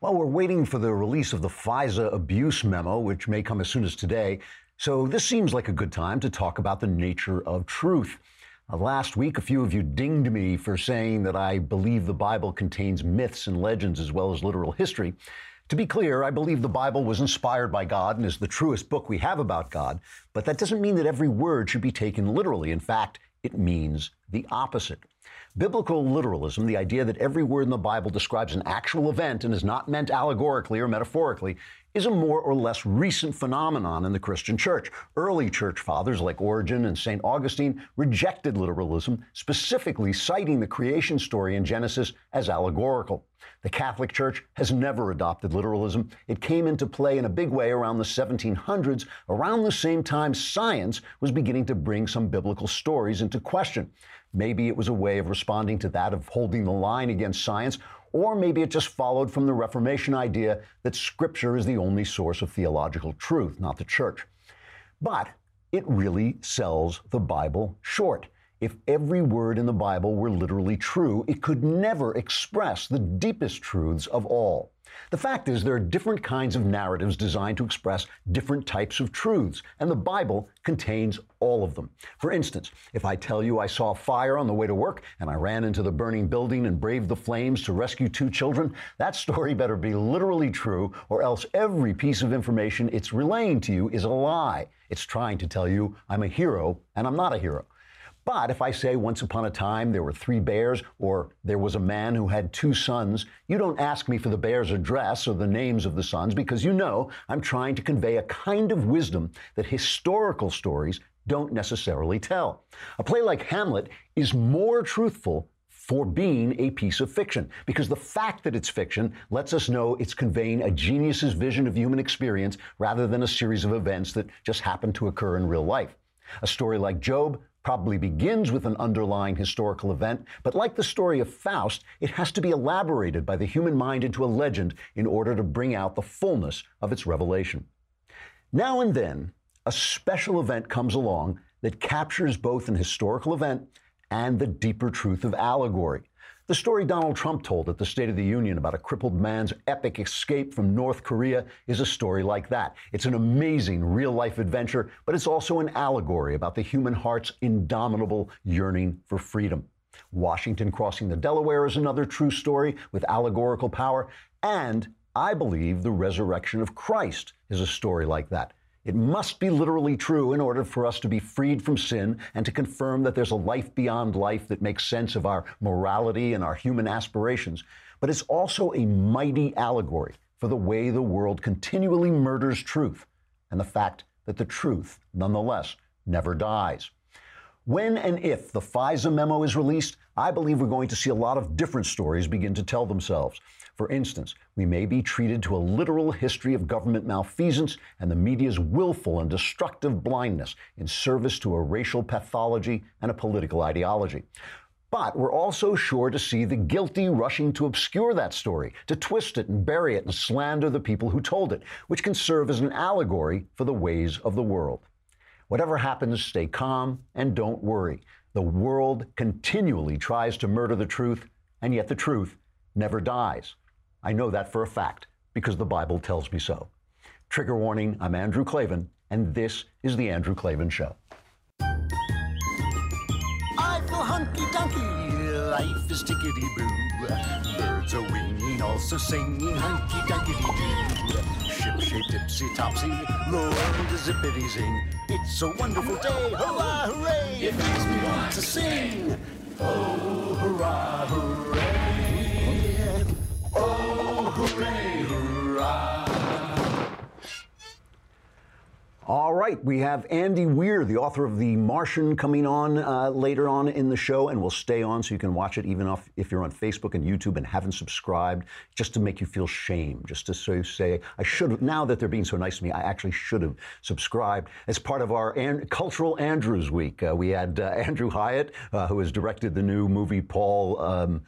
Well, we're waiting for the release of the FISA abuse memo, which may come as soon as today. So this seems like a good time to talk about the nature of truth. Uh, last week, a few of you dinged me for saying that I believe the Bible contains myths and legends as well as literal history. To be clear, I believe the Bible was inspired by God and is the truest book we have about God, but that doesn't mean that every word should be taken literally. In fact, it means the opposite. Biblical literalism, the idea that every word in the Bible describes an actual event and is not meant allegorically or metaphorically, is a more or less recent phenomenon in the Christian church. Early church fathers like Origen and St. Augustine rejected literalism, specifically citing the creation story in Genesis as allegorical. The Catholic Church has never adopted literalism. It came into play in a big way around the 1700s, around the same time science was beginning to bring some biblical stories into question. Maybe it was a way of responding to that of holding the line against science, or maybe it just followed from the Reformation idea that Scripture is the only source of theological truth, not the church. But it really sells the Bible short. If every word in the Bible were literally true, it could never express the deepest truths of all. The fact is, there are different kinds of narratives designed to express different types of truths, and the Bible contains all of them. For instance, if I tell you I saw fire on the way to work and I ran into the burning building and braved the flames to rescue two children, that story better be literally true, or else every piece of information it's relaying to you is a lie. It's trying to tell you I'm a hero and I'm not a hero. But if I say once upon a time there were three bears, or there was a man who had two sons, you don't ask me for the bear's address or the names of the sons because you know I'm trying to convey a kind of wisdom that historical stories don't necessarily tell. A play like Hamlet is more truthful for being a piece of fiction because the fact that it's fiction lets us know it's conveying a genius's vision of human experience rather than a series of events that just happen to occur in real life. A story like Job probably begins with an underlying historical event, but like the story of Faust, it has to be elaborated by the human mind into a legend in order to bring out the fullness of its revelation. Now and then, a special event comes along that captures both an historical event and the deeper truth of allegory. The story Donald Trump told at the State of the Union about a crippled man's epic escape from North Korea is a story like that. It's an amazing real life adventure, but it's also an allegory about the human heart's indomitable yearning for freedom. Washington crossing the Delaware is another true story with allegorical power, and I believe the resurrection of Christ is a story like that. It must be literally true in order for us to be freed from sin and to confirm that there's a life beyond life that makes sense of our morality and our human aspirations. But it's also a mighty allegory for the way the world continually murders truth and the fact that the truth, nonetheless, never dies. When and if the FISA memo is released, I believe we're going to see a lot of different stories begin to tell themselves. For instance, we may be treated to a literal history of government malfeasance and the media's willful and destructive blindness in service to a racial pathology and a political ideology. But we're also sure to see the guilty rushing to obscure that story, to twist it and bury it and slander the people who told it, which can serve as an allegory for the ways of the world. Whatever happens, stay calm and don't worry. The world continually tries to murder the truth, and yet the truth never dies. I know that for a fact because the Bible tells me so. Trigger warning I'm Andrew Klavan, and this is The Andrew Klavan Show. I feel hunky dunky, life is tickety boo. Birds are winging, also singing hunky dunky doo. Ship shape tipsy topsy, world zippity zing. It's a wonderful day, hurrah, hooray! It makes me want to sing. Oh, hurrah, hooray! All right, we have Andy Weir, the author of The Martian, coming on uh, later on in the show, and we'll stay on so you can watch it even off, if you're on Facebook and YouTube and haven't subscribed, just to make you feel shame, just to so say, I should have, now that they're being so nice to me, I actually should have subscribed. As part of our an- Cultural Andrews Week, uh, we had uh, Andrew Hyatt, uh, who has directed the new movie Paul. Um,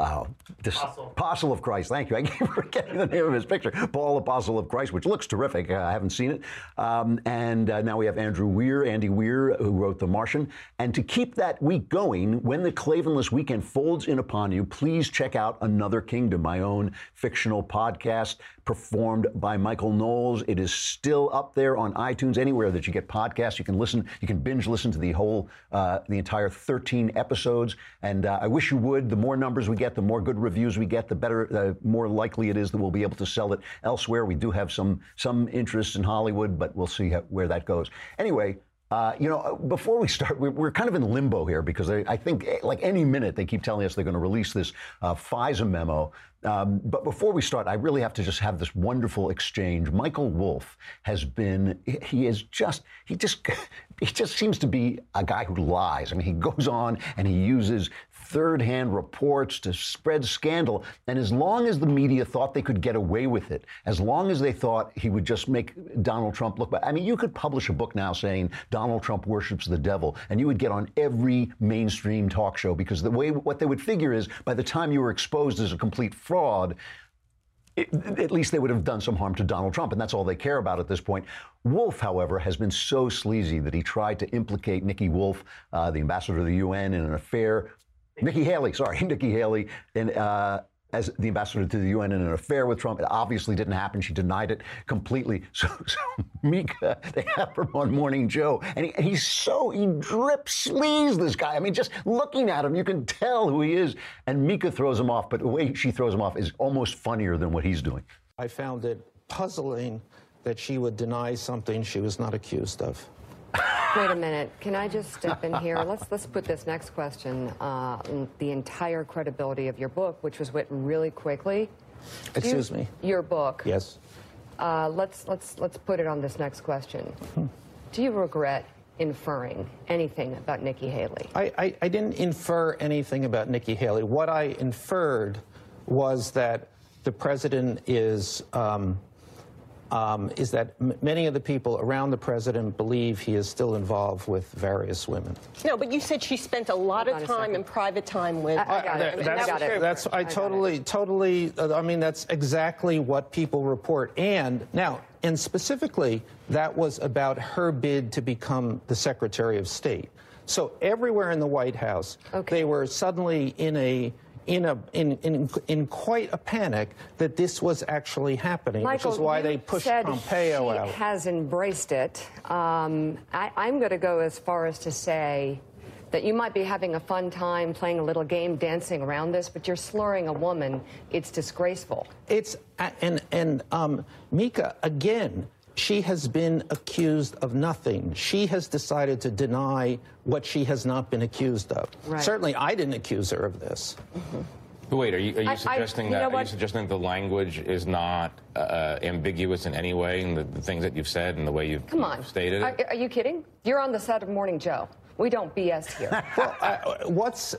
uh, this Apostle. Apostle. of Christ. Thank you. I keep forgetting the name of his picture. Paul Apostle of Christ, which looks terrific. Uh, I haven't seen it. Um, and uh, now we have Andrew Weir, Andy Weir, who wrote The Martian. And to keep that week going, when the Klavanless weekend folds in upon you, please check out Another Kingdom, my own fictional podcast performed by Michael Knowles. It is still up there on iTunes, anywhere that you get podcasts. You can listen, you can binge listen to the whole, uh, the entire 13 episodes. And uh, I wish you would. The more numbers we get, the more good reviews we get, the better, the more likely it is that we'll be able to sell it elsewhere. We do have some some interest in Hollywood, but we'll see how, where that goes. Anyway. Uh, you know, before we start, we're, we're, kind of in limbo here because I, I, think, eh, like any minute, they keep telling us they're going to release this uh, FISA memo um, but before we start, I really have to just have this wonderful exchange. Michael Wolff has been, he is just, he just, he just seems to be a guy who lies. I mean, he goes on and he uses third hand reports to spread scandal. And as long as the media thought they could get away with it, as long as they thought he would just make Donald Trump look bad, I mean, you could publish a book now saying Donald Trump worships the devil, and you would get on every mainstream talk show because the way what they would figure is by the time you were exposed as a complete fraud, it, at least they would have done some harm to Donald Trump, and that's all they care about at this point. Wolff, however, has been so sleazy that he tried to implicate Nikki Wolf, uh, the ambassador to the UN, in an affair Nikki Haley, sorry, Nikki Haley, in, uh, as the ambassador to the UN in an affair with Trump. It obviously didn't happen. She denied it completely. So, so Mika, they have her on Morning Joe, and, he, and he's so he drips sleaze this guy. I mean, just looking at him, you can tell who he is. And Mika throws him off, but the way she throws him off is almost funnier than what he's doing. I found it puzzling that she would deny something she was not accused of. Wait a minute. Can I just step in here? Let's let's put this next question. Uh, the entire credibility of your book, which was written really quickly. Excuse you, me. Your book. Yes. Uh, let's let's let's put it on this next question. Hmm. Do you regret inferring anything about Nikki Haley? I, I, I didn't infer anything about Nikki Haley. What I inferred was that the president is. Um, um, is that many of the people around the president believe he is still involved with various women. No, but you said she spent a lot of time in private time with. I, I got it. That's, got it. that's I, I totally, totally. Uh, I mean, that's exactly what people report. And now, and specifically, that was about her bid to become the Secretary of State. So everywhere in the White House, okay. they were suddenly in a in, a, in, in, in quite a panic that this was actually happening, Michael, which is why they pushed Pompeo she out. has embraced it. Um, I, I'm going to go as far as to say that you might be having a fun time playing a little game, dancing around this, but you're slurring a woman. It's disgraceful. It's and and um, Mika again she has been accused of nothing. She has decided to deny what she has not been accused of. Right. Certainly, I didn't accuse her of this. Mm-hmm. Wait, are you, are you I, suggesting I, you that are you suggesting the language is not uh, ambiguous in any way in the, the, things that you've said and the way you've, Come on. stated it? Are, are, you kidding? You're on the set of Morning Joe. We don't BS here. well, I, what's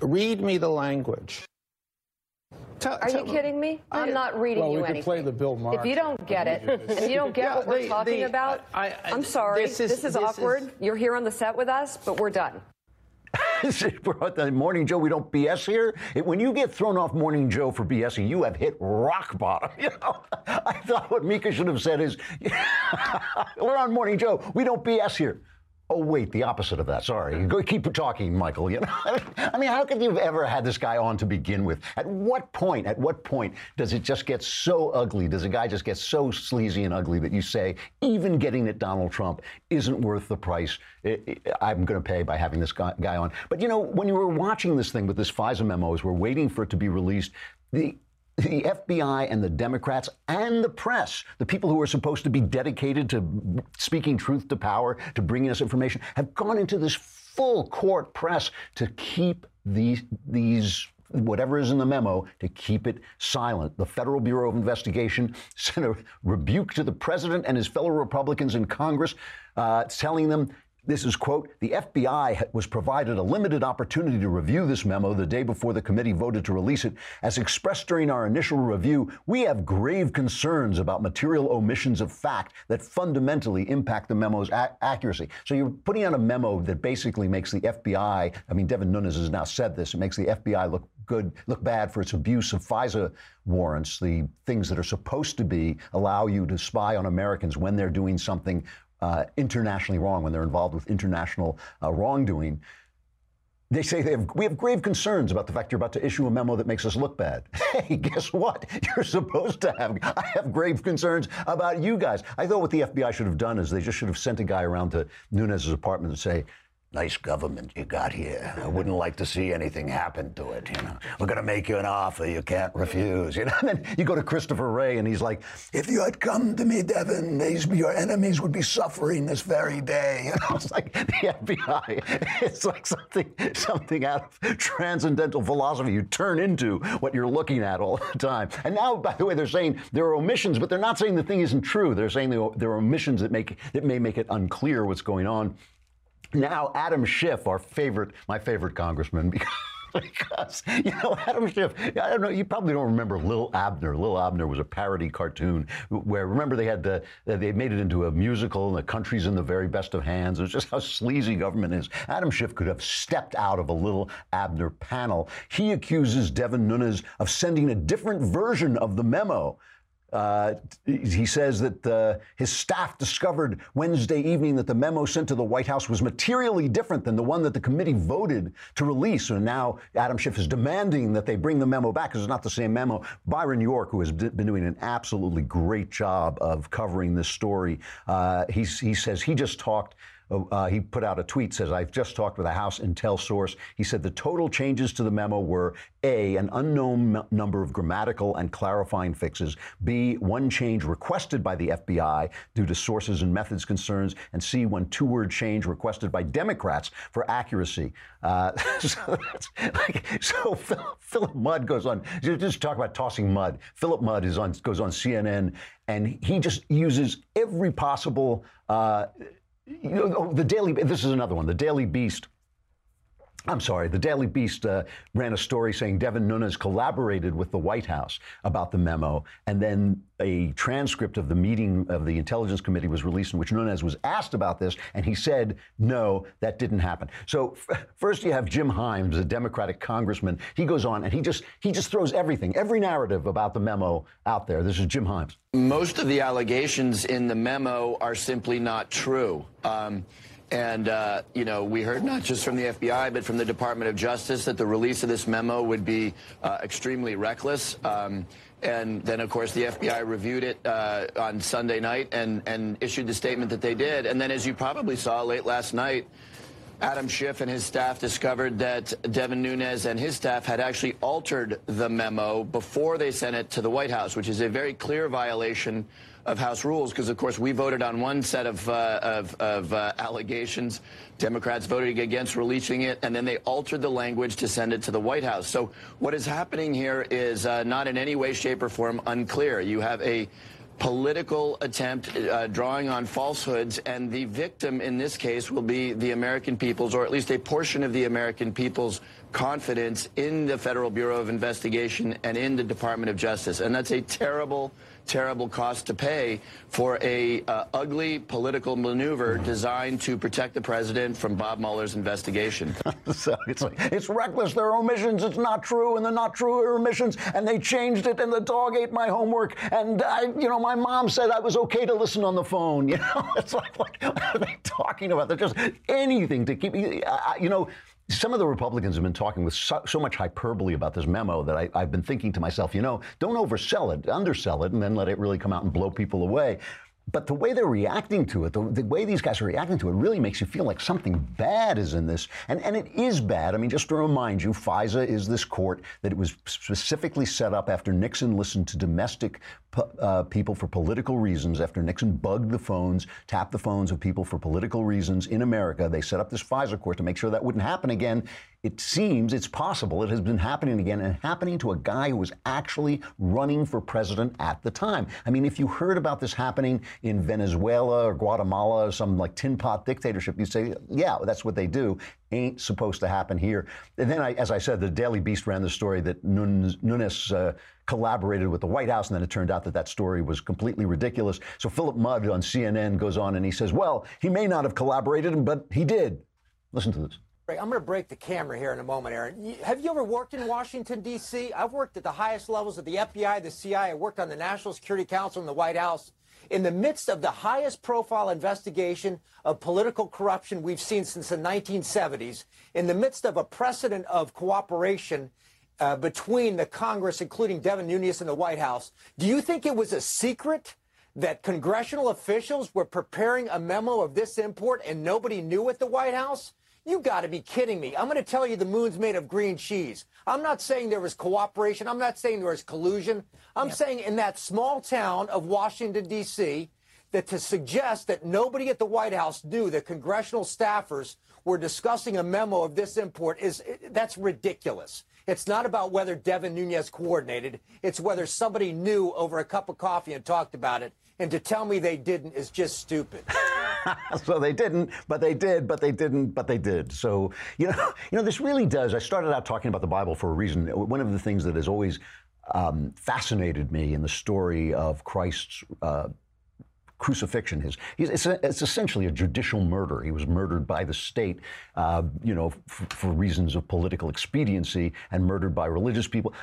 read me the language. Tell, Are tell, you kidding me? Oh, I, am not reading well, you we anything. play the Bill Maher. If you don't get it, if you don't get yeah, what we're talking the, about, I, am sorry. This is, this is this awkward. Is, You're here on the set with us, but we're done. we're the Morning Joe. We don't BS here. It, when you get thrown off Morning Joe for BSing, you have hit rock bottom. You know, I thought what Mika should have said is, "We're on Morning Joe. We don't BS here." Oh wait, the opposite of that. Sorry. Go keep talking, Michael. You know, I mean, how could you have ever had this guy on to begin with? At what point? At what point does it just get so ugly? Does a guy just get so sleazy and ugly that you say even getting at Donald Trump isn't worth the price I'm going to pay by having this guy, guy on? But you know, when you were watching this thing with this FISA memo, as we're waiting for it to be released, the the FBI and the Democrats and the press, the people who are supposed to be dedicated to speaking truth to power, to bringing us information, have gone into this full court press to keep these these whatever is in the memo to keep it silent. The Federal Bureau of Investigation sent a rebuke to the president and his fellow Republicans in Congress, uh, telling them this is, quote, the FBI was provided a limited opportunity to review this memo the day before the committee voted to release it. As expressed during our initial review, we have grave concerns about material omissions of fact that fundamentally impact the memo's accuracy. So you're putting out a memo that basically makes the FBI, I mean, Devin Nunes has now said this, it makes the FBI look good, look bad for its abuse of FISA warrants, the things that are supposed to be allow you to spy on Americans when they're doing something uh, internationally wrong, when they're involved with international uh, wrongdoing. They say they have, we have grave concerns about the fact you're about to issue a memo that makes us look bad. Hey, guess what? You're supposed to have. I have grave concerns about you guys. I thought what the FBI should have done is they just should have sent a guy around to Nunes' apartment and say, nice government you got here. I wouldn't like to see anything happen to it. You know, we're going to make you an offer you can't refuse. You know, and then you go to Christopher Wray, and he's like, "If you had come to me, Devin, these, your enemies would be suffering this very day." You know, it's like the FBI. It's like something, something out of transcendental philosophy. You turn into what you're looking at all the time. And now, by the way, they're saying there are omissions, but they're not saying the thing isn't true. They're saying there are omissions that make that may make it unclear what's going on. Now, Adam Schiff, our favorite, my favorite congressman, because, you know, Adam Schiff, I don't know, you probably don't remember Lil Abner. Lil Abner was a parody cartoon where, remember, they had the, they made it into a musical and the country's in the very best of hands. It's just how sleazy government is. Adam Schiff could have stepped out of a Lil Abner panel. He accuses Devin Nunes of sending a different version of the memo uh, he says that uh, his staff discovered Wednesday evening that the memo sent to the White House was materially different than the one that the committee voted to release. And now Adam Schiff is demanding that they bring the memo back because it's not the same memo. Byron York, who has been doing an absolutely great job of covering this story, uh, he says he just talked uh, he put out a tweet says I've just talked with a House intel source. He said the total changes to the memo were a an unknown m- number of grammatical and clarifying fixes, b one change requested by the FBI due to sources and methods concerns, and c one two-word change requested by Democrats for accuracy. Uh, so, like, so Philip Mudd goes on just talk about tossing mud. Philip Mudd is on goes on CNN and he just uses every possible. Uh, you know, oh, the Daily, this is another one. The Daily Beast I'm sorry, the Daily Beast uh, ran a story saying Devin Nunes collaborated with the White House about the memo, and then a transcript of the meeting of the Intelligence Committee was released in which Nunes was asked about this, and he said, no, that didn't happen. So f- first you have Jim Himes, a Democratic congressman. He goes on and he just he just throws everything, every narrative about the memo out there. This is Jim Himes. Most of the allegations in the memo are simply not true. Um, and, uh, you know, we heard not just from the FBI, but from the Department of Justice that the release of this memo would be uh, extremely reckless. Um, and then, of course, the FBI reviewed it uh, on Sunday night and, and issued the statement that they did. And then, as you probably saw late last night, Adam Schiff and his staff discovered that Devin Nunes and his staff had actually altered the memo before they sent it to the White House, which is a very clear violation of House rules because, of course, we voted on one set of, uh, of, of uh, allegations. Democrats voted against releasing it, and then they altered the language to send it to the White House. So what is happening here is uh, not in any way, shape, or form unclear. You have a political attempt uh, drawing on falsehoods, and the victim in this case will be the American people's, or at least a portion of the American people's confidence in the Federal Bureau of Investigation and in the Department of Justice. And that's a terrible terrible cost to pay for a uh, ugly political maneuver designed to protect the president from Bob Mueller's investigation. so it's like, it's reckless. There are omissions. It's not true, and they're not true omissions. And they changed it, and the dog ate my homework. And I, you know, my mom said I was okay to listen on the phone. You know, it's like, what are they talking about? They're just anything to keep, you know some of the Republicans have been talking with so, so much hyperbole about this memo that I, I've been thinking to myself, you know, don't oversell it, undersell it, and then let it really come out and blow people away. But the way they're reacting to it, the, the, way these guys are reacting to it, really makes you feel like something bad is in this. And, and it is bad. I mean, just to remind you, FISA is this court that it was specifically set up after Nixon listened to domestic uh, people for political reasons. After Nixon bugged the phones, tapped the phones of people for political reasons in America, they set up this FISA court to make sure that wouldn't happen again it seems it's possible it has been happening again and happening to a guy who was actually running for president at the time. I mean, if you heard about this happening in Venezuela or Guatemala or some like tin pot dictatorship, you'd say, yeah, that's what they do. Ain't supposed to happen here. And then, I, as I said, the Daily Beast ran the story that Nunes uh, collaborated with the White House, and then it turned out that that story was completely ridiculous. So Philip Mudd on CNN goes on and he says, well, he may not have collaborated, but he did. Listen to this. I'm going to break the camera here in a moment, Erin. Have you ever worked in Washington, D.C.? I've worked at the highest levels of the FBI, the CIA. I worked on the National Security Council and the White House. In the midst of the highest profile investigation of political corruption we've seen since the 1970s, in the midst of a precedent of cooperation uh, between the Congress, including Devin Nunes and the White House, do you think it was a secret that congressional officials were preparing a memo of this import and nobody knew at the White House? You got to be kidding me. I'm going to tell you the moon's made of green cheese. I'm not saying there was cooperation. I'm not saying there was collusion. I'm saying in that small town of Washington, D.C., that to suggest that nobody at the White House knew that congressional staffers were discussing a memo of this import is that's ridiculous. It's not about whether Devin Nunes coordinated. It's whether somebody knew over a cup of coffee and talked about it. And to tell me they didn't is just stupid. so they didn't, but they did, but they didn't, but they did. So, you know, you know, this really does. I started out talking about the Bible for a reason. One of the things that has always um, fascinated me in the story of Christ's uh, crucifixion. His, it's, a, it's, essentially a judicial murder. He was murdered by the state, uh, you know, f- for reasons of political expediency, and murdered by religious people.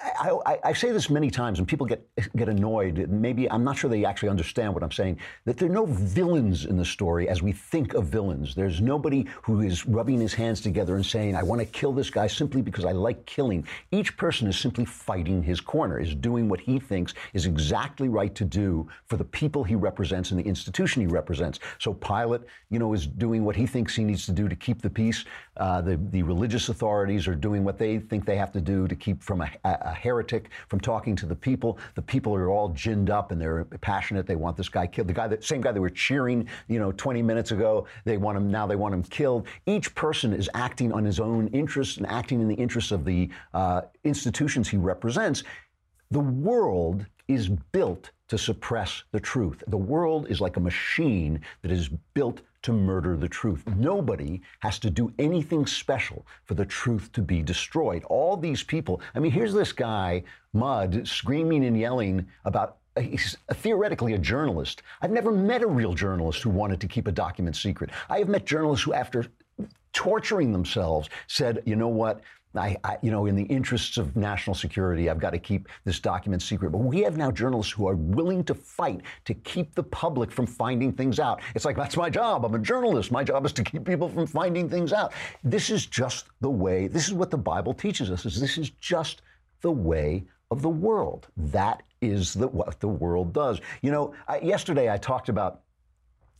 I, I, I, say this many times, and people get get annoyed. Maybe I'm not sure they actually understand what I'm saying. That there are no villains in the story as we think of villains. There's nobody who is rubbing his hands together and saying, "I want to kill this guy simply because I like killing." Each person is simply fighting his corner, is doing what he thinks is exactly right to do for the people he represents and the institution he represents. So Pilate, you know, is doing what he thinks he needs to do to keep the peace. Uh, the the religious authorities are doing what they think they have to do to keep from a, a heretic from talking to the people. The people are all ginned up and they're passionate. They want this guy killed. The guy that same guy they were cheering, you know, 20 minutes ago, they want him now. They want him killed. Each person is acting on his own interests and acting in the interests of the uh, institutions he represents. The world is built to suppress the truth. The world is like a machine that is built to murder the truth. Nobody has to do anything special for the truth to be destroyed. All these people, I mean, here's this guy, Mudd, screaming and yelling about uh, he's theoretically a journalist. I've never met a real journalist who wanted to keep a document secret. I have met journalists who, after torturing themselves, said, you know what? I, I, you know, in the interests of national security, I've got to keep this document secret. But we have now journalists who are willing to fight to keep the public from finding things out. It's like, that's my job. I'm a journalist. My job is to keep people from finding things out. This is just the way, this is what the Bible teaches us, is this is just the way of the world. That is the, what the world does. You know, I, yesterday I talked about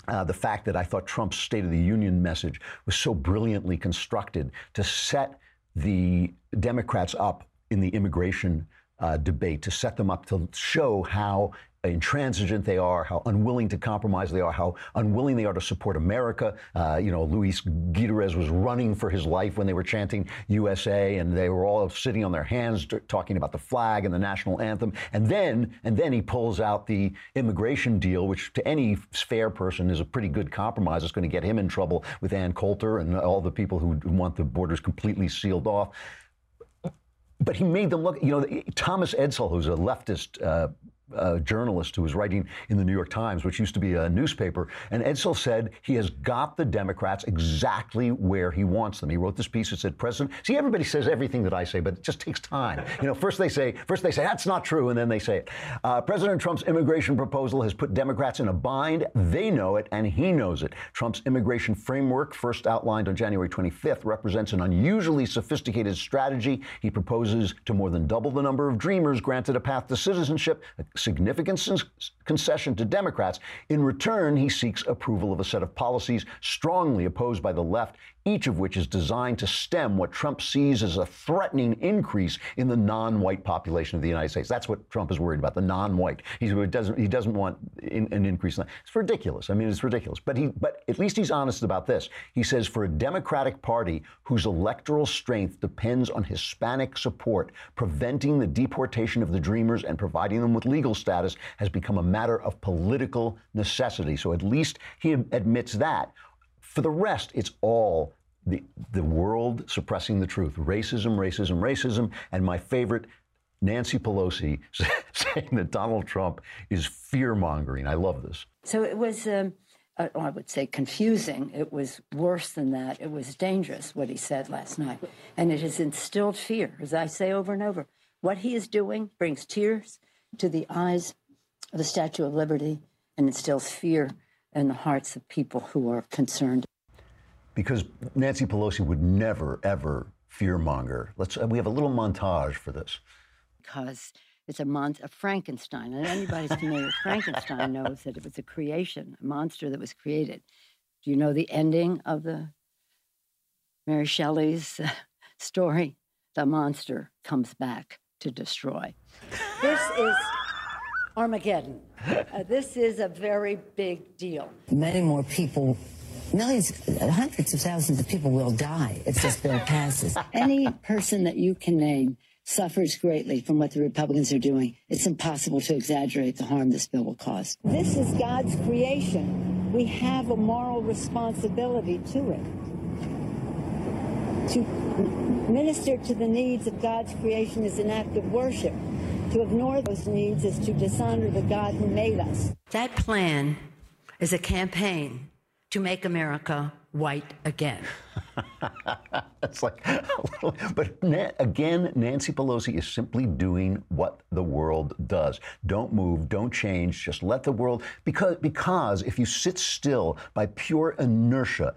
uh, the fact that I thought Trump's State of the Union message was so brilliantly constructed to set the Democrats up in the immigration uh, debate to set them up to show how intransigent they are, how unwilling to compromise they are, how unwilling they are to support America. Uh, you know, Luis Gutierrez was running for his life when they were chanting USA, and they were all sitting on their hands talking about the flag and the national anthem. And then, and then he pulls out the immigration deal, which to any fair person is a pretty good compromise. It's going to get him in trouble with Ann Coulter and all the people who want the borders completely sealed off but he made them look, you know, Thomas Edsall, who's a leftist uh, uh, journalist who was writing in the New York Times, which used to be a newspaper, and Edsall said he has got the Democrats exactly where he wants them. He wrote this piece that said, "President." See, everybody says everything that I say, but it just takes time. You know, first they say, first they say that's not true, and then they say it. Uh, President Trump's immigration proposal has put Democrats in a bind. They know it, and he knows it. Trump's immigration framework, first outlined on January 25th, represents an unusually sophisticated strategy. He proposes to more than double the number of Dreamers granted a path to citizenship significant concession to Democrats. In return, he seeks approval of a set of policies strongly opposed by the left each of which is designed to stem what Trump sees as a threatening increase in the non-white population of the United States. That's what Trump is worried about, the non-white. He doesn't, he doesn't want in, an increase in that. It's ridiculous. I mean, it's ridiculous. But, he, but at least he's honest about this. He says for a Democratic Party whose electoral strength depends on Hispanic support, preventing the deportation of the Dreamers and providing them with legal status has become a matter of political necessity. So at least he admits that. For the rest, it's all the, the world suppressing the truth. Racism, racism, racism. And my favorite, Nancy Pelosi saying that Donald Trump is fear mongering. I love this. So it was, um, uh, I would say, confusing. It was worse than that. It was dangerous what he said last night. And it has instilled fear, as I say over and over. What he is doing brings tears to the eyes of the Statue of Liberty and instills fear in the hearts of people who are concerned. Because Nancy Pelosi would never, ever fearmonger. Let's. Uh, we have a little montage for this. Because it's a monster, a Frankenstein, and anybody familiar with Frankenstein knows that it was a creation, a monster that was created. Do you know the ending of the Mary Shelley's uh, story? The monster comes back to destroy. This is Armageddon. Uh, this is a very big deal. Many more people, millions, hundreds of thousands of people will die if this bill passes. Any person that you can name suffers greatly from what the Republicans are doing. It's impossible to exaggerate the harm this bill will cause. This is God's creation. We have a moral responsibility to it. To minister to the needs of God's creation is an act of worship. To ignore those needs is to dishonor the God who made us. That plan is a campaign to make America white again. it's like, but again, Nancy Pelosi is simply doing what the world does. Don't move, don't change, just let the world, because, because if you sit still by pure inertia,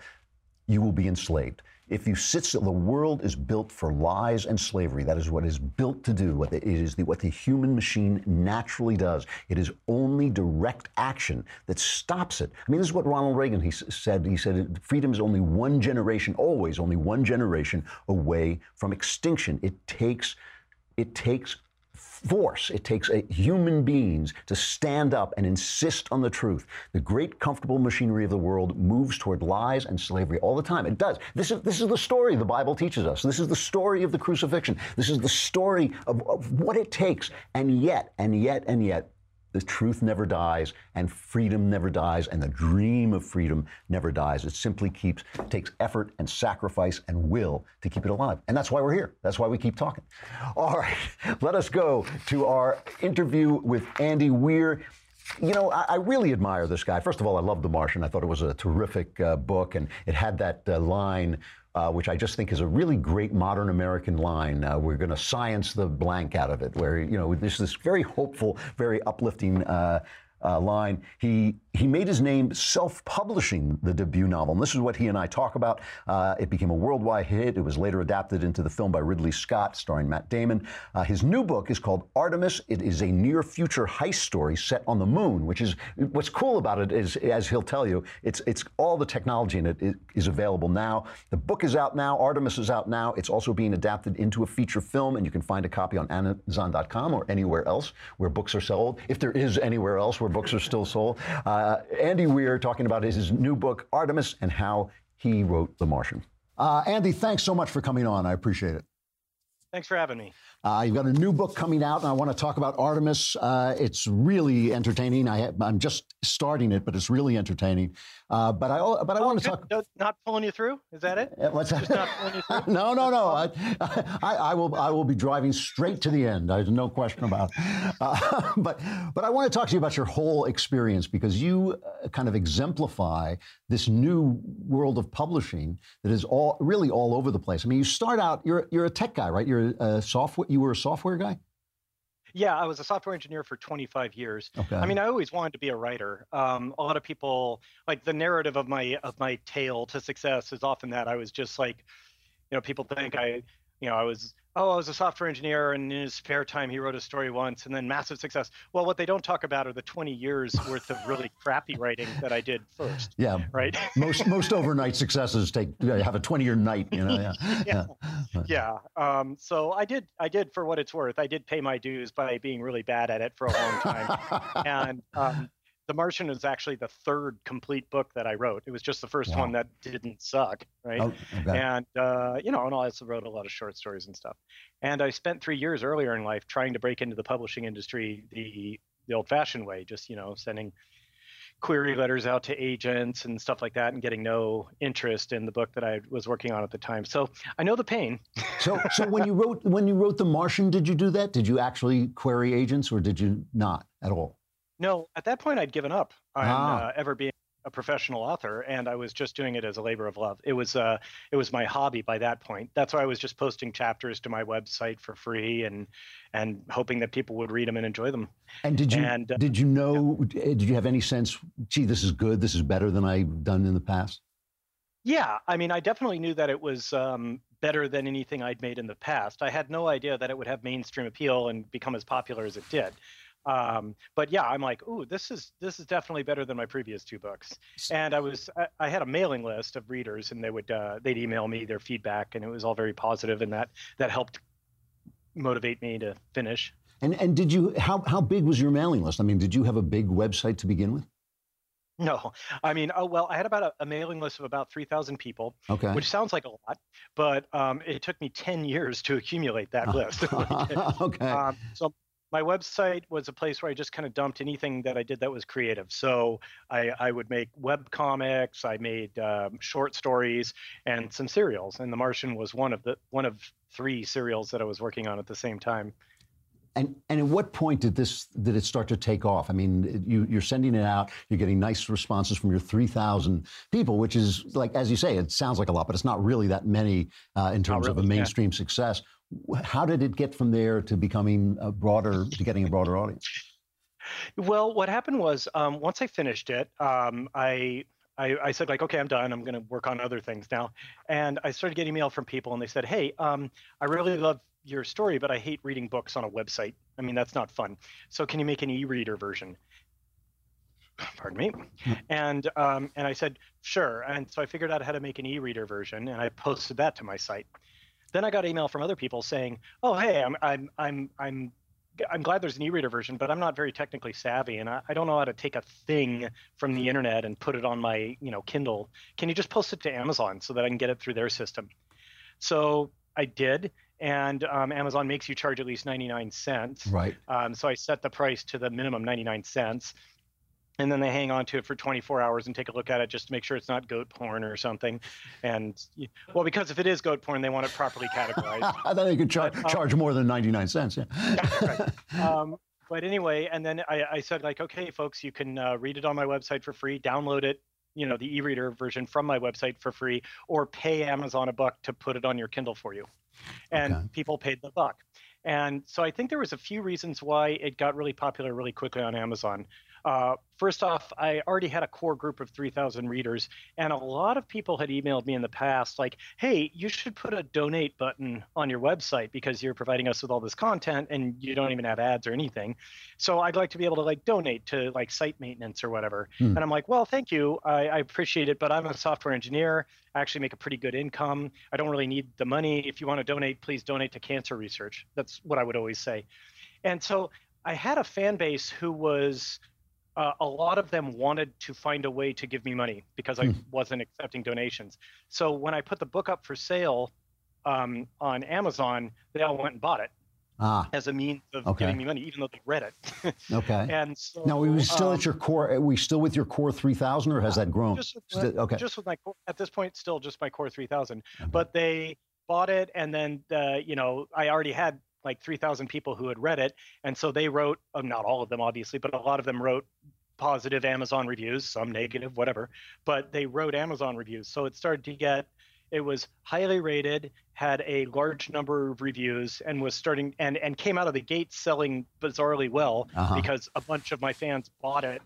you will be enslaved. If you sit still, the world is built for lies and slavery. That is what is built to do. What it is the, what the human machine naturally does. It is only direct action that stops it. I mean, this is what Ronald Reagan he said. He said freedom is only one generation, always only one generation away from extinction. It takes it takes force. It takes a, human beings to stand up and insist on the truth. The great comfortable machinery of the world moves toward lies and slavery all the time. It does. This is, this is the story the Bible teaches us. This is the story of the crucifixion. This is the story of, of what it takes. And yet, and yet, and yet, the truth never dies and freedom never dies and the dream of freedom never dies. It simply keeps takes effort and sacrifice and will to keep it alive. And that's why we're here. That's why we keep talking. All right, let us go to our interview with Andy Weir. You know, I, I, really admire this guy. First of all, I love The Martian. I thought it was a terrific uh, book, and it had that uh, line uh, which I just think is a really great modern American line. Uh, we're going to science the blank out of it, where, you know, there's this very hopeful, very uplifting uh, uh, line. He he made his name self-publishing the debut novel. And this is what he and I talk about. Uh, it became a worldwide hit. It was later adapted into the film by Ridley Scott, starring Matt Damon. Uh, his new book is called Artemis. It is a near-future heist story set on the moon, which is what's cool about it is, as he'll tell you, it's it's all the technology in it is available now. The book is out now. Artemis is out now. It's also being adapted into a feature film, and you can find a copy on Amazon.com or anywhere else where books are sold, if there is anywhere else where books are still sold. Uh, Andy Weir talking about his new book, Artemis, and how he wrote The Martian. Uh, Andy, thanks so much for coming on. I appreciate it. Thanks for having me. Uh, you've got a new book coming out, and I want to talk about Artemis. Uh, it's really entertaining. I am just starting it, but it's really entertaining. Uh, but I but I oh, want to talk. No, not pulling you through? Is that it? What's that? not pulling you through? no, no, no. I, I, I, will I will be driving straight to the end. There's no question about. It. Uh, but but I want to talk to you about your whole experience because you uh, kind of exemplify this new world of publishing that is all really all over the place. I mean, you start out you're you're a tech guy, right? You're a software you were a software guy? Yeah, I was a software engineer for 25 years. Okay. I mean, I always wanted to be a writer. Um, a lot of people like the narrative of my of my tale to success is often that I was just like, you know, people think I, you know, I was oh, I was a software engineer, and in his spare time, he wrote a story once, and then massive success. Well, what they don't talk about are the 20 years worth of really crappy writing that I did first. Yeah, right. most most overnight successes take have a 20 year night. You know. Yeah. yeah. Yeah. yeah. Um, so I did. I did for what it's worth. I did pay my dues by being really bad at it for a long time, and um, the Martian is actually the third complete book that I wrote. It was just the first wow. one that didn't suck, right? Oh, okay. And uh, you know, and I also wrote a lot of short stories and stuff. And I spent three years earlier in life trying to break into the publishing industry. The the old-fashioned way, just you know, sending query letters out to agents and stuff like that and getting no interest in the book that I was working on at the time. So I know the pain. so so when you wrote when you wrote The Martian, did you do that? Did you actually query agents or did you not at all? No, at that point I'd given up on ah. uh, ever being a professional author and I was just doing it as a labor of love. It was uh it was my hobby by that point. That's why I was just posting chapters to my website for free and and hoping that people would read them and enjoy them. And did you and, uh, did you know yeah. did you have any sense gee this is good this is better than I've done in the past? Yeah, I mean I definitely knew that it was um better than anything I'd made in the past. I had no idea that it would have mainstream appeal and become as popular as it did. Um, but yeah, I'm like, ooh, this is this is definitely better than my previous two books. And I was I, I had a mailing list of readers, and they would uh, they'd email me their feedback, and it was all very positive, and that that helped motivate me to finish. And and did you how how big was your mailing list? I mean, did you have a big website to begin with? No, I mean, oh well, I had about a, a mailing list of about three thousand people, okay. which sounds like a lot, but um, it took me ten years to accumulate that list. okay. Um, so my website was a place where I just kind of dumped anything that I did that was creative. So I, I would make web comics, I made um, short stories, and some serials. And The Martian was one of the one of three serials that I was working on at the same time. And and at what point did this did it start to take off? I mean, you you're sending it out, you're getting nice responses from your three thousand people, which is like as you say, it sounds like a lot, but it's not really that many uh, in terms really, of a mainstream yeah. success. How did it get from there to becoming a broader, to getting a broader audience? Well, what happened was um, once I finished it, um, I, I, I said like, okay, I'm done. I'm going to work on other things now, and I started getting email from people, and they said, hey, um, I really love your story, but I hate reading books on a website. I mean, that's not fun. So can you make an e-reader version? Pardon me. Hmm. And um, and I said sure. And so I figured out how to make an e-reader version, and I posted that to my site. Then I got email from other people saying, "Oh, hey, I'm I'm I'm I'm I'm glad there's an e-reader version, but I'm not very technically savvy, and I, I, don't know how to take a thing from the internet and put it on my, you know, Kindle. Can you just post it to Amazon so that I can get it through their system? So I did, and um, Amazon makes you charge at least 99 cents. Right. Um, so I set the price to the minimum 99 cents, and then they hang on to it for 24 hours and take a look at it just to make sure it's not goat porn or something. And well, because if it is goat porn, they want it properly categorized. I thought they could char- um, charge more than 99 cents. Yeah. yeah right. um, but anyway, and then I, I, said like, okay, folks, you can uh, read it on my website for free, download it, you know, the e-reader version from my website for free, or pay Amazon a buck to put it on your Kindle for you. And okay. people paid the buck. And so I think there was a few reasons why it got really popular really quickly on Amazon. Uh, first off, I already had a core group of 3,000 readers, and a lot of people had emailed me in the past, like, hey, you should put a donate button on your website because you're providing us with all this content and you don't even have ads or anything. So I'd like to be able to like donate to like site maintenance or whatever. Hmm. And I'm like, well, thank you. I, I appreciate it, but I'm a software engineer. I actually make a pretty good income. I don't really need the money. If you want to donate, please donate to cancer research. That's what I would always say. And so I had a fan base who was uh, a lot of them wanted to find a way to give me money because I hmm. wasn't accepting donations. So when I put the book up for sale um, on Amazon, they all went and bought it. Ah, as a means of okay. giving me money, even though they read it. okay. And so, now, are we still um, at your core? Are we still with your core three thousand, or has that grown? Just with, okay. Just with my at this point, still just my core three thousand. Okay. But they bought it, and then uh, you know I already had like 3,000 people who had read it. And so they wrote, uh, not all of them, obviously, but a lot of them wrote positive Amazon reviews, some negative, whatever. But they wrote Amazon reviews. So it started to get, it was highly rated, had a large number of reviews, and was starting, and, and came out of the gate selling bizarrely well uh-huh. because a bunch of my fans bought it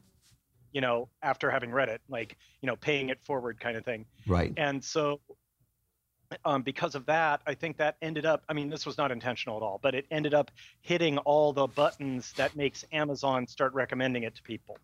you know, after having read it, like, you know, paying it forward kind of thing. Right. And so um, because of that, I think that ended up. I mean, this was not intentional at all, but it ended up hitting all the buttons that makes Amazon start recommending it to people.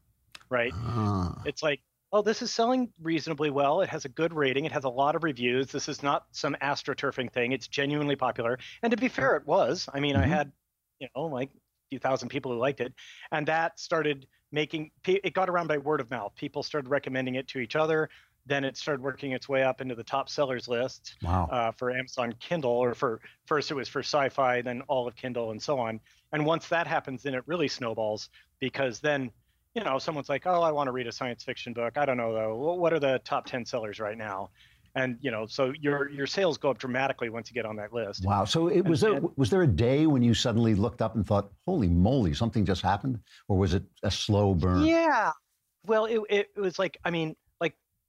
Right? Uh. It's like, oh, this is selling reasonably well. It has a good rating. It has a lot of reviews. This is not some astroturfing thing. It's genuinely popular. And to be fair, it was. I mean, mm-hmm. I had, you know, like a few thousand people who liked it, and that started making it got around by word of mouth. People started recommending it to each other then it started working its way up into the top sellers list wow. uh, for Amazon Kindle, or for first it was for sci-fi, then all of Kindle, and so on. And once that happens, then it really snowballs. because then you know someone's like oh i want to read a science fiction book. I don't know though. What are the top 10 sellers right now? And you know so your your sales go up dramatically once you get on that list. Wow. So it was and, there was there a day when you suddenly looked up and thought holy moly something just happened? Or was it a slow burn? Yeah. Well it, it, was like i mean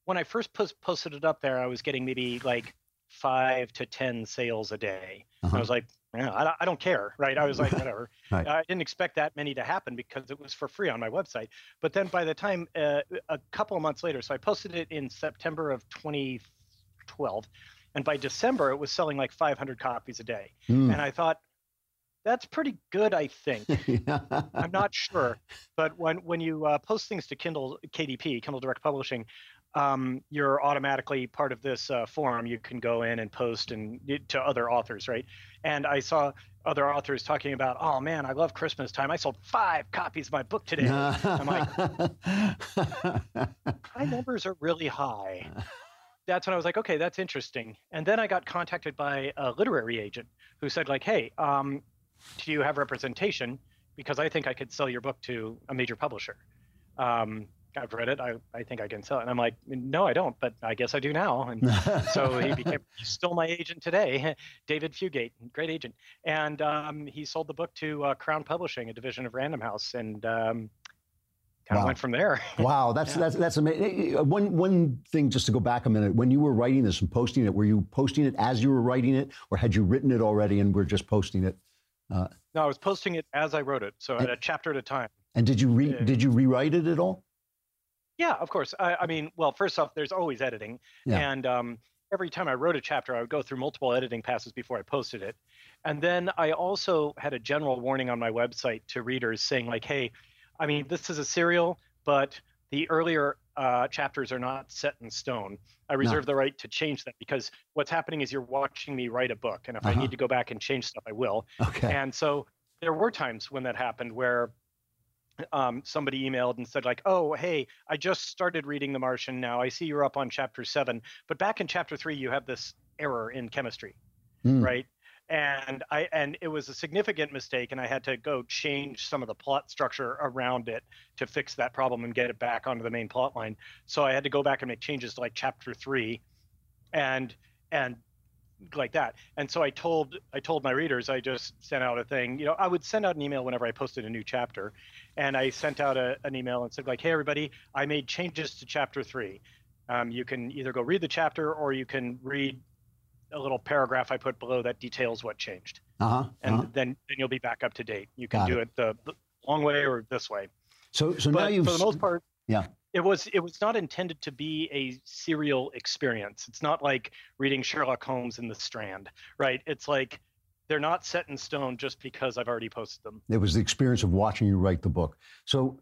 when i first post, posted it up there i was getting maybe like five to ten sales a day uh-huh. i was like yeah, I, I, don't care, right? I was like, whatever. right. I didn't expect that many to happen because it was for free on my website. But then by the time uh, a couple of months later, so I posted it in September of 2012, and by December it was selling like 500 copies a day. Mm. And I thought, that's pretty good, I think. I'm not sure, but when when you uh, post things to Kindle KDP, Kindle Direct Publishing, um, you're automatically part of this uh, forum. You can go in and post and to other authors, right? And I saw other authors talking about, oh man, I love Christmas time. I sold five copies of my book today. I'm like, my numbers are really high. That's when I was like, okay, that's interesting. And then I got contacted by a literary agent who said, like, hey, um, do you have representation? Because I think I could sell your book to a major publisher. Um, I've read it. I, I think I can sell it. And I'm like, no, I don't, but I guess I do now. And so he became still my agent today, David Fugate, great agent. And um, he sold the book to uh, Crown Publishing, a division of Random House, and um, kind wow. of went from there. wow, that's yeah. that's that's amazing. One one thing, just to go back a minute, when you were writing this and posting it, were you posting it as you were writing it, or had you written it already and were just posting it? Uh, no, I was posting it as I wrote it, so at a chapter at a time. And did you re- did you rewrite it at all? Yeah, of course. I, I mean, well, first off, there's always editing, yeah. and um, every time I wrote a chapter, I would go through multiple editing passes before I posted it. And then I also had a general warning on my website to readers saying, like, hey, I mean, this is a serial, but the earlier uh, chapters are not set in stone. I reserve no. the right to change them because what's happening is you're watching me write a book, and if uh-huh. I need to go back and change stuff, I will. Okay. And so there were times when that happened where um, somebody emailed and said like, "Oh, hey, I just started reading The Martian. Now I see you're up on chapter seven, but back in chapter three, you have this error in chemistry, mm. right?" And I and it was a significant mistake, and I had to go change some of the plot structure around it to fix that problem and get it back onto the main plot line. So I had to go back and make changes to like chapter three, and and like that. And so I told I told my readers I just sent out a thing. You know, I would send out an email whenever I posted a new chapter, and I sent out a, an email and said like, "Hey everybody, I made changes to chapter three. Um, you can either go read the chapter or you can read a little paragraph I put below that details what changed. Uh-huh, and uh-huh. then then you'll be back up to date. You can Got do it, it the, the, long way or this way. So so but now you've for the most part. Yeah it was it was not intended to be a serial experience. It's not like reading Sherlock Holmes in the Strand, right? It's like they're not set in stone just because I've already posted them. It was the experience of watching you write the book. So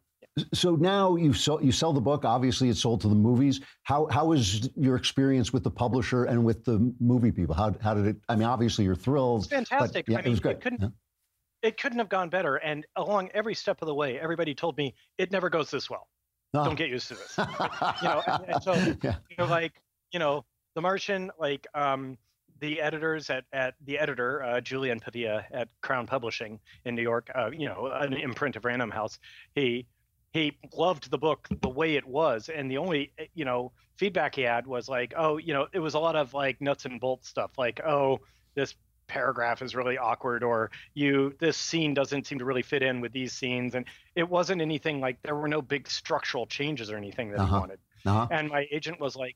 so now you sell you sell the book. Obviously, it's sold to the movies. How how is your experience with the publisher and with the movie people? How how did it? I mean, obviously you're thrilled. It's fantastic. But, yeah, I mean, it was great. It couldn't, yeah. it couldn't have gone better. And along every step of the way, everybody told me it never goes this well. Oh. Don't get used to this. you know, and, and so yeah. you know, like you know, The Martian, like um, the editors at, at the editor uh, Julian Pavia at Crown Publishing in New York, uh, you know, an imprint of Random House. He he loved the book the way it was, and the only eh, you know feedback he had was like, oh, you know, it was a lot of like nuts and bolts stuff, like oh, this paragraph is really awkward or you this scene doesn't seem to really fit in with these scenes and it wasn't anything like there were no big structural changes or anything that uh-huh. he wanted uh-huh. and my agent was like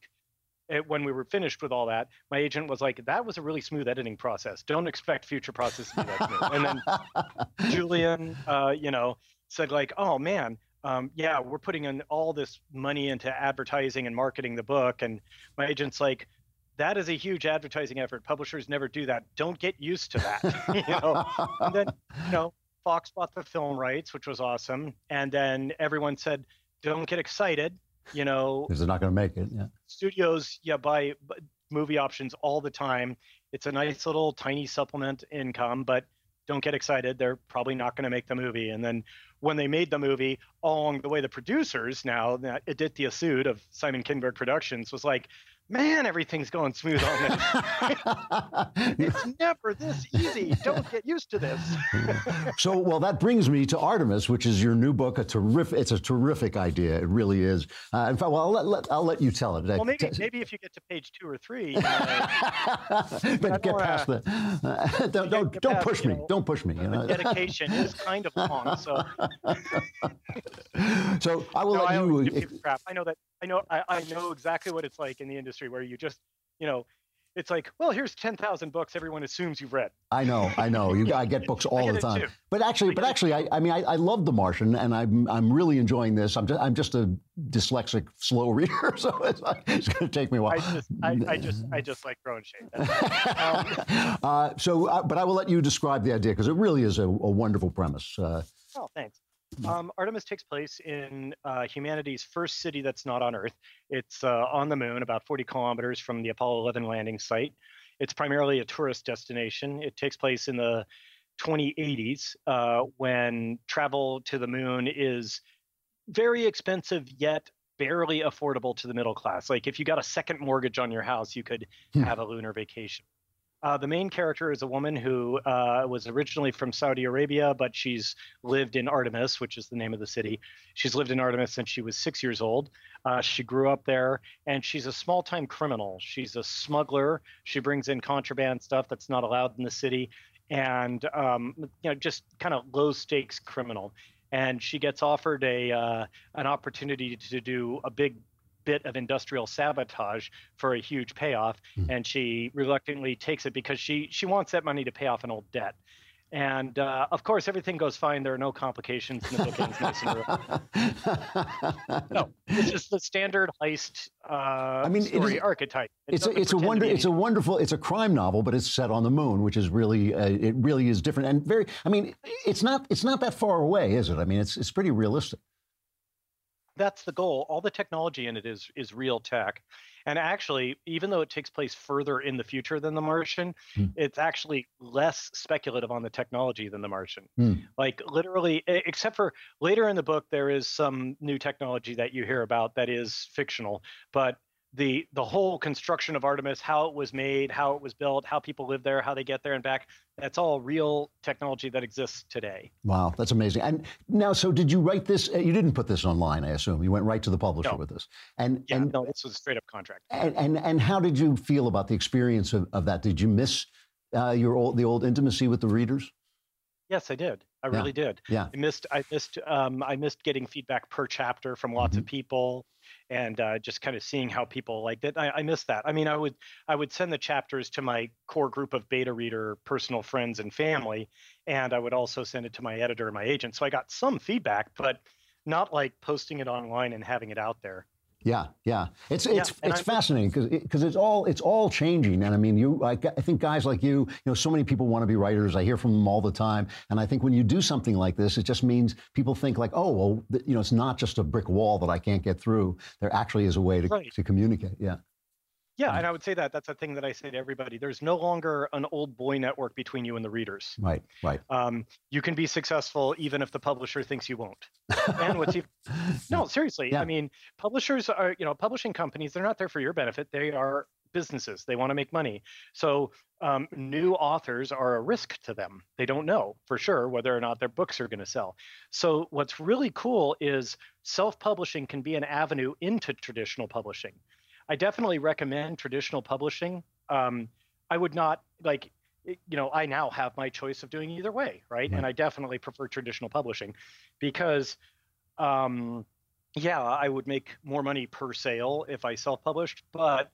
it, eh, when we were finished with all that my agent was like that was a really smooth editing process don't expect future processes to be that smooth and then julian uh, you know said like oh man um, yeah, we're putting in all this money into advertising and marketing the book. And my agent's like, that is a huge advertising effort. Publishers never do that. Don't get used to that. you know, and then you know, Fox bought the film rights, which was awesome, and then everyone said, "Don't get excited." You know, because they're not going to make it. Yeah. Studios, yeah, buy movie options all the time. It's a nice little tiny supplement income, but don't get excited. They're probably not going to make the movie. And then when they made the movie, along the way, the producers now, Aditya Sood of Simon Kinberg Productions was like, man, everything's going smooth on this. it's never this easy. Don't get used to this. so, well, that brings me to Artemis, which is your new book. A terrific, it's a terrific idea. It really is. Uh, in fact, well, I'll let, let, I'll let you tell it. Well, maybe, maybe if you get to page two or three. Uh, but get past the. Uh, don't don't, don't past, push me. Know, don't push me. You know? The dedication is kind of long, so. so I will no, let I you. If, crap. I know that. I know. I, I know exactly what it's like in the industry where you just, you know, it's like, well, here's 10,000 books everyone assumes you've read. I know, I know. You, I get books all get the time. Too. But actually, I but actually, I, I mean, I, I, love The Martian, and I'm I'm really enjoying this. I'm just I'm just a dyslexic, slow reader, so it's, it's going to take me a while. I just I, I just I just like growing shade. Um, uh, so, uh, but I will let you describe the idea because it really is a, a wonderful premise. Uh, oh, thanks. Um, Artemis takes place in uh, humanity's first city that's not on Earth. It's uh, on the moon, about 40 kilometers from the Apollo 11 landing site. It's primarily a tourist destination. It takes place in the 2080s uh, when travel to the moon is very expensive yet barely affordable to the middle class. Like if you got a second mortgage on your house, you could hmm. have a lunar vacation. Uh, the main character is a woman who uh, was originally from Saudi Arabia, but she's lived in Artemis, which is the name of the city. She's lived in Artemis since she was six years old. Uh, she grew up there, and she's a small time criminal. She's a smuggler. She brings in contraband stuff that's not allowed in the city, and um, you know, just kind of low stakes criminal. And she gets offered a uh, an opportunity to do a big bit of industrial sabotage for a huge payoff, mm. and she reluctantly takes it because she she wants that money to pay off an old debt. And uh, of course, everything goes fine. There are no complications, and the book ends nice and No, it's just the standard heist. Uh, I mean, story archetype. It it's a, it's a wonder. It's a wonderful. It's a crime novel, but it's set on the moon, which is really uh, it really is different and very. I mean, it's not it's not that far away, is it? I mean, it's it's pretty realistic that's the goal. All the technology in it is is real tech. And actually, even though it takes place further in the future than The Martian, mm. it's actually less speculative on the technology than The Martian. Mm. Like literally, except for later in the book, there is some new technology that you hear about that is fictional, but the the whole construction of Artemis, how it was made, how it was built, how people live there, how they get there and back, that's all real technology that exists today. Wow, that's amazing. And now, so did you write this? Uh, you didn't put this online, I assume. You went right to the publisher no. with this. And yeah, and, no, this was a straight up contract. And, and and how did you feel about the experience of, of that? Did you miss uh, your old the old intimacy with the readers? Yes, I did. I yeah. really did. Yeah. I missed. I missed. Um, I missed getting feedback per chapter from lots mm-hmm. of people and uh, just kind of seeing how people liked it. I, I miss that. I mean, I would I would send the chapters to my core group of beta reader personal friends and family, and I would also send it to my editor and my agent. So I got some feedback, but not like posting it online and having it out there. Yeah, yeah, it's it's yeah, it's fascinating because because it, it's all it's all changing, and I mean, you I, I, think guys like you, you know, so many people want to be writers. I hear from them all the time, and I think when you do something like this, it just means people think like, oh, well, you know, it's not just a brick wall that I can't get through. There actually is a way to right. to communicate. Yeah. Yeah, and I would say that that's a thing that I say to everybody. There's no longer an old boy network between you and the readers. Right, right. Um, you can be successful even if the publisher thinks you won't. and what's even, no, seriously. Yeah. I mean, publishers are, you know, publishing companies. They're not there for your benefit. They are businesses. They want to make money. So um, new authors are a risk to them. They don't know for sure whether or not their books are going to sell. So what's really cool is self-publishing can be an avenue into traditional publishing. I definitely recommend traditional publishing. Um, I would not like, you know, I now have my choice of doing either way, right? And I definitely prefer traditional publishing because, um, yeah, I would make more money per sale if I self-published, but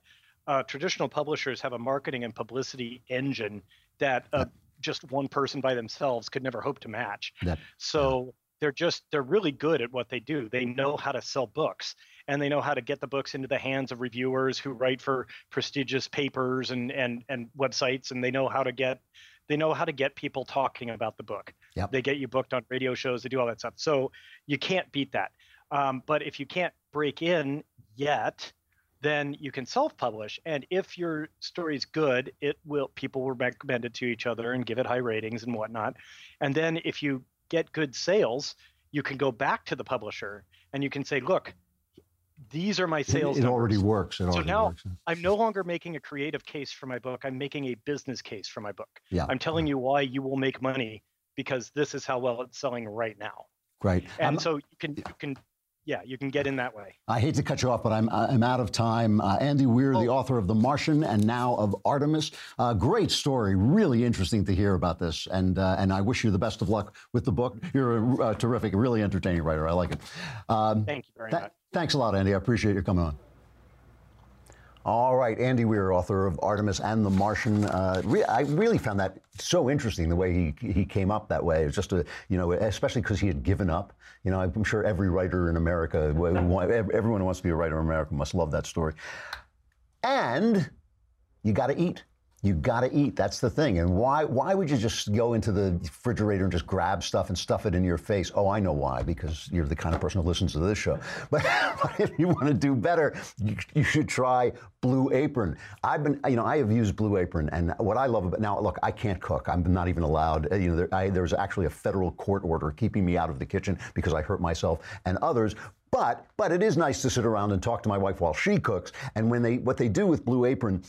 uh, traditional publishers have a marketing and publicity engine that uh, just one person by themselves could never hope to match. That, so they're just they're really good at what they do. They know how to sell books and they know how to get the books into the hands of reviewers who write for prestigious papers and and and websites and they know how to get they know how to get people talking about the book. Yep. they get you booked on radio shows they do all that stuff. So you can't beat that. Um, but if you can't break in yet then you can self-publish. And if your story's good it will people will recommend it to each other and give it high ratings and whatnot. And then if you get good sales you can go back to the publisher and you can say look these are my sales. It, it already works. It so already now works. I'm no longer making a creative case for my book. I'm making a business case for my book. Yeah. I'm telling you why you will make money because this is how well it's selling right now. Right. And I'm- so you can you can yeah you can get in that way. I hate to cut you off, but I'm, I'm out of time. Uh, Andy Weir, the author of The Martian and now of Artemis. Uh, great story. Really interesting to hear about this. And, uh, and I wish you the best of luck with the book. You're a uh, terrific, really entertaining writer. I like it. Um, Thank you very th- much. Thanks a lot, Andy. I appreciate you coming on. All right, Andy Weir, author of Artemis and The Martian. Uh, re- I really found that so interesting the way he he came up that way. It's just a you know, especially because he had given up. You know, I'm sure every writer in America, everyone who wants to be a writer in America, must love that story. And you got to eat. You got to eat. That's the thing. And why? Why would you just go into the refrigerator and just grab stuff and stuff it in your face? Oh, I know why. Because you're the kind of person who listens to this show. But, if you want to do better, you, you should try Blue Apron. I've been, you know, I have used Blue Apron, and what I love about now, look, I can't cook. I'm not even allowed. uh, You know, there, I, there was actually a federal court order keeping me out of the kitchen because I hurt myself and others. But but it is nice to sit around and talk to my wife while she cooks. And when they what they do with Blue Apron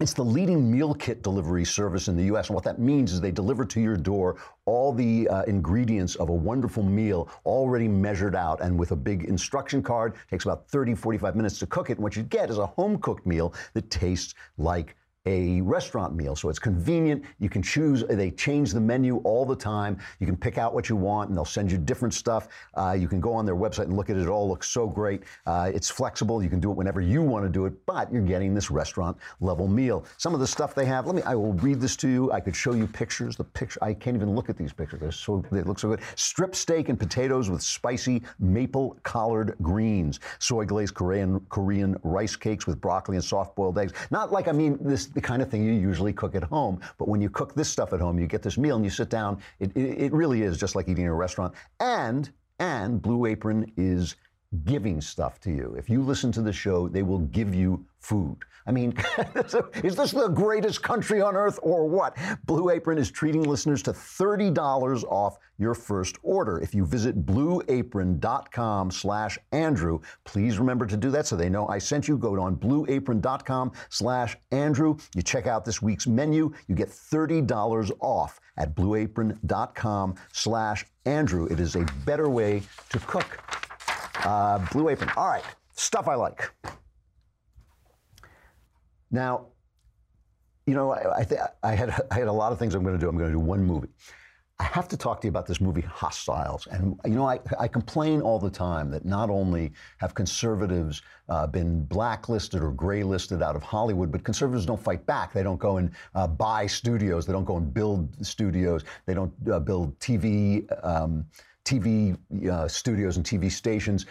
it's the leading meal kit delivery service in the US. And what that means is they deliver to your door all the uh, ingredients of a wonderful meal already measured out and with a big instruction card. It takes about 30, 45 minutes to cook it. And what you get is a home cooked meal that tastes like a restaurant meal. So it's convenient. You can choose, they change the menu all the time. You can pick out what you want and they'll send you different stuff. Uh, you can go on their website and look at it. It all looks so great. Uh, it's flexible. You can do it whenever you want to do it, but you're getting this restaurant level meal. Some of the stuff they have, let me, I will read this to you. I could show you pictures. The picture, I can't even look at these pictures. They're so, they look so good. Strip steak and potatoes with spicy maple collard greens. Soy glazed Korean, Korean rice cakes with broccoli and soft boiled eggs. Not like, I mean, this, the kind of thing you usually cook at home. But when you cook this stuff at home, you get this meal and you sit down. It, it, it really is just like eating in a restaurant. And and Blue Apron is giving stuff to you. If you listen to the show, they will give you food. I mean, is this the greatest country on earth or what? Blue Apron is treating listeners to $30 off your first order. If you visit blueapron.com slash Andrew, please remember to do that so they know I sent you. Go on blueapron.com slash Andrew. You check out this week's menu. You get $30 off at blueapron.com slash Andrew. It is a better way to cook. Uh, Blue Apron. All right, stuff I like. Now, you know, I, I, th- I had I had a lot of things I'm going to do. I'm going to do one movie. I have to talk to you about this movie Hostiles. And, you know, I, I complain all the time that not only have conservatives uh, been blacklisted or graylisted out of Hollywood, but conservatives don't fight back. They don't go and uh, buy studios. They don't go and build studios. They don't uh, build TV, um, TV uh, studios and TV stations.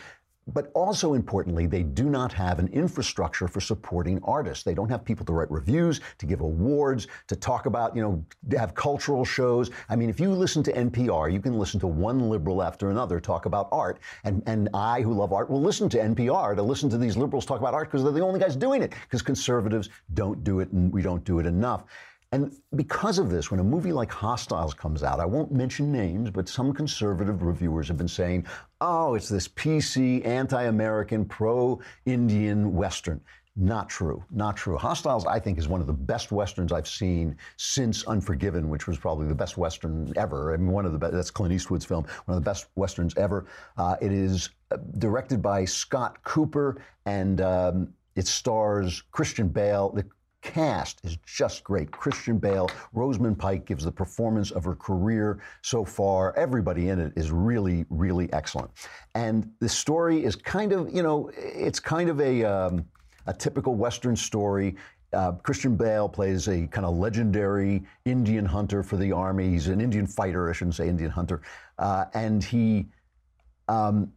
But also importantly, they do not have an infrastructure for supporting artists. They don't have people to write reviews, to give awards, to talk about, you know, to have cultural shows. I mean, if you listen to NPR, you can listen to one liberal after another talk about art. And, and I, who love art, will listen to NPR to listen to these liberals talk about art because they're the only guys doing it, because conservatives don't do it and we don't do it enough. And because of this, when a movie like Hostiles comes out, I won't mention names, but some conservative reviewers have been saying, oh, it's this PC, anti American, pro Indian Western. Not true. Not true. Hostiles, I think, is one of the best westerns I've seen since Unforgiven, which was probably the best western ever. I mean, one of the best. That's Clint Eastwood's film. One of the best westerns ever. Uh, it is uh, directed by Scott Cooper, and um, it stars Christian Bale. The cast is just great. Christian Bale, Rosamund Pike gives the performance of her career so far. Everybody in it is really, really excellent. And the story is kind of, you know, it's kind of a, um, a typical Western story. Uh, Christian Bale plays a kind of legendary Indian hunter for the army. He's an Indian fighter, I shouldn't say Indian hunter. Uh, and he, um,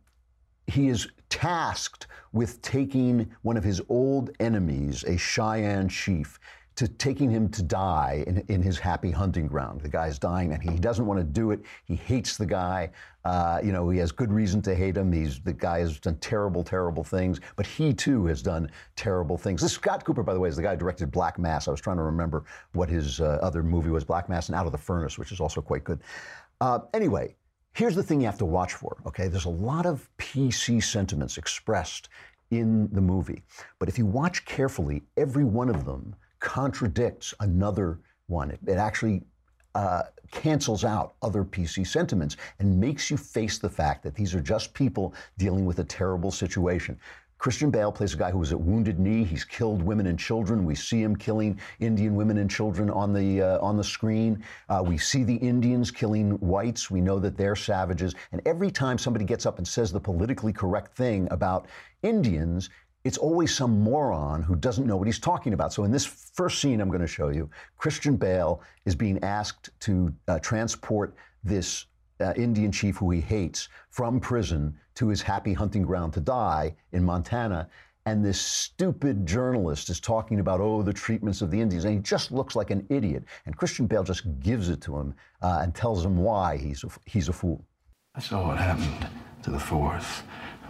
he is tasked with taking one of his old enemies, a Cheyenne chief, to taking him to die in, in his happy hunting ground. The guy's dying, and he doesn't want to do it. He hates the guy. Uh, you know, he has good reason to hate him. He's the guy has done terrible, terrible things, but he too has done terrible things. This Scott Cooper, by the way, is the guy who directed Black Mass. I was trying to remember what his uh, other movie was, Black Mass and Out of the Furnace, which is also quite good. Uh, anyway, Here's the thing you have to watch for, okay? There's a lot of PC sentiments expressed in the movie. But if you watch carefully, every one of them contradicts another one. It, it actually uh, cancels out other PC sentiments and makes you face the fact that these are just people dealing with a terrible situation. Christian Bale plays a guy who was at Wounded Knee. He's killed women and children. We see him killing Indian women and children on the uh, on the screen. Uh, we see the Indians killing whites. We know that they're savages. And every time somebody gets up and says the politically correct thing about Indians, it's always some moron who doesn't know what he's talking about. So in this first scene I'm going to show you, Christian Bale is being asked to uh, transport this uh, Indian chief who he hates from prison to his happy hunting ground to die in Montana. And this stupid journalist is talking about, oh, the treatments of the Indians. And he just looks like an idiot. And Christian Bale just gives it to him uh, and tells him why he's a, he's a fool. I saw what happened to the fourth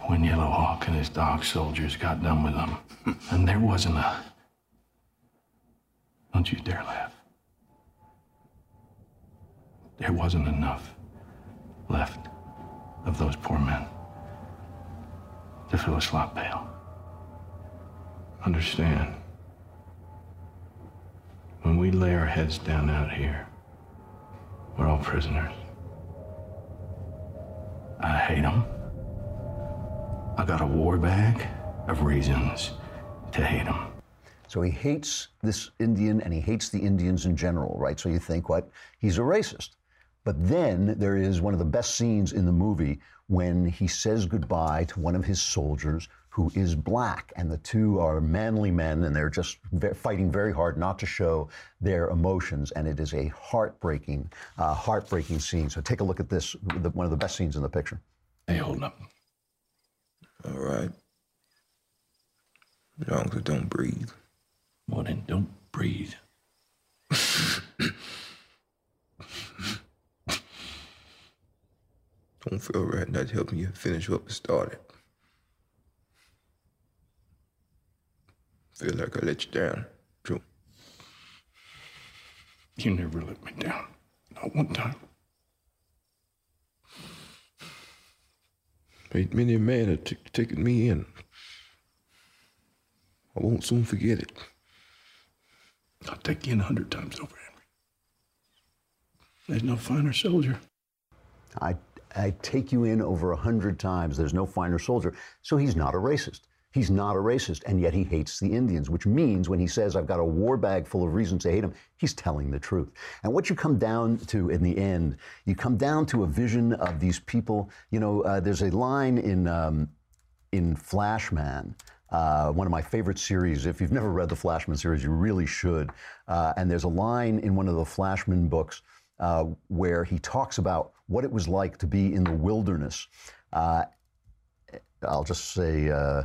when Yellow Hawk and his dog soldiers got done with them. and there wasn't a. Don't you dare laugh. There wasn't enough left of those poor men to fill a slop pail. Understand, when we lay our heads down out here, we're all prisoners. I hate them. I got a war bag of reasons to hate them. So he hates this Indian and he hates the Indians in general, right? So you think, what? He's a racist. But then there is one of the best scenes in the movie when he says goodbye to one of his soldiers who is black. And the two are manly men and they're just fighting very hard not to show their emotions. And it is a heartbreaking, uh, heartbreaking scene. So take a look at this, one of the best scenes in the picture. Hey, hold up. All right. As long as it don't breathe. Well, then don't breathe. don't feel right not helping you finish what was started. Feel like I let you down, Joe. You never let me down. Not one time. Made many a man have t- taken me in. I won't soon forget it. I'll take you in a hundred times over, Henry. There's no finer soldier. I, I take you in over a hundred times. There's no finer soldier. So he's not a racist. He's not a racist, and yet he hates the Indians, which means when he says, I've got a war bag full of reasons to hate him, he's telling the truth. And what you come down to in the end, you come down to a vision of these people. You know, uh, there's a line in, um, in Flashman. Uh, one of my favorite series. If you've never read the Flashman series, you really should. Uh, and there's a line in one of the Flashman books uh, where he talks about what it was like to be in the wilderness. Uh, I'll just say, uh,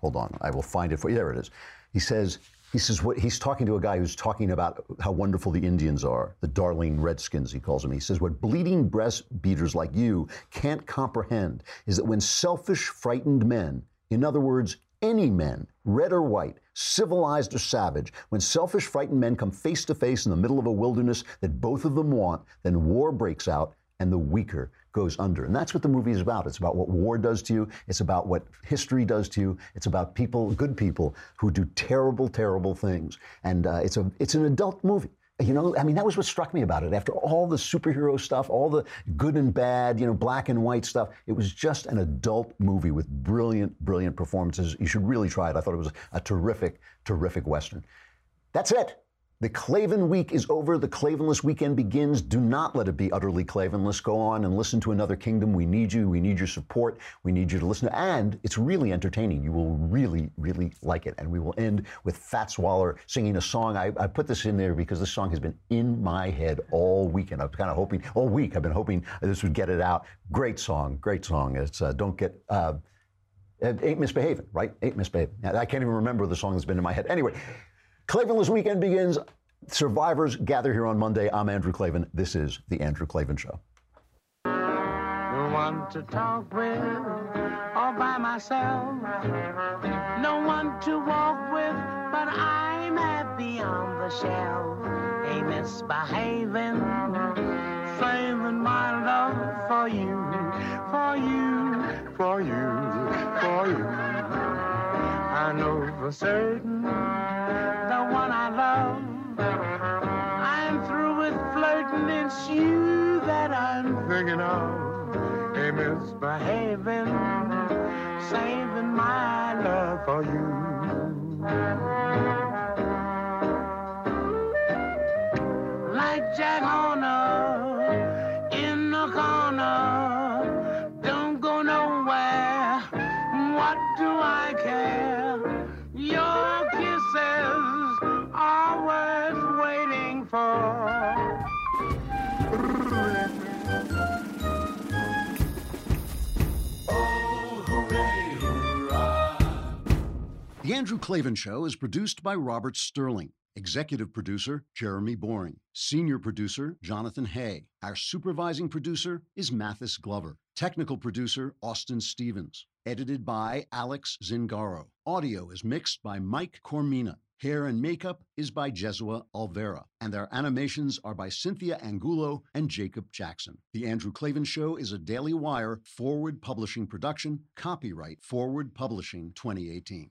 Hold on, I will find it for you. There it is. He says, he says what he's talking to a guy who's talking about how wonderful the Indians are, the darling Redskins, he calls them. He says, What bleeding breast beaters like you can't comprehend is that when selfish, frightened men, in other words, any men, red or white, civilized or savage, when selfish, frightened men come face to face in the middle of a wilderness that both of them want, then war breaks out and the weaker goes under. And that's what the movie is about. It's about what war does to you. It's about what history does to you. It's about people, good people, who do terrible, terrible things. And uh, it's a it's an adult movie. You know, I mean, that was what struck me about it. After all the superhero stuff, all the good and bad, you know, black and white stuff, it was just an adult movie with brilliant, brilliant performances. You should really try it. I thought it was a terrific, terrific Western. That's it. The Klavan week is over. The Klavanless weekend begins. Do not let it be utterly Klavanless. Go on and listen to Another Kingdom. We need you. We need your support. We need you to listen And it's really entertaining. You will really, really like it. And we will end with Fats Waller singing a song. I, I put this in there because this song has been in my head all weekend. I was kind of hoping, all week, I've been hoping this would get it out. Great song. Great song. It's uh, Don't Get. Uh, Ain't Misbehaving, right? Ain't Misbehaving. I can't even remember the song that's been in my head. Anyway, Klavanless weekend begins. Survivors gather here on Monday. I'm Andrew Klavan. This is The Andrew Klavan Show. No one to talk with all by myself. No one to walk with, but I'm happy on the shelf. Misbehaving, saving my love for you for you, for you, for you. I know for certain the one I love. I'm through with flirting, it's you that I'm thinking of. Hey, misbehaving, saving my love for you. Like Jack Horner for. The Andrew Klavan Show is produced by Robert Sterling. Executive producer, Jeremy Boring. Senior producer, Jonathan Hay. Our supervising producer is Mathis Glover. Technical producer, Austin Stevens. Edited by Alex Zingaro. Audio is mixed by Mike Coromina. Hair and makeup is by Jesua Alvera, and their animations are by Cynthia Angulo and Jacob Jackson. The Andrew Klavan Show is a Daily Wire forward publishing production, copyright Forward Publishing 2018.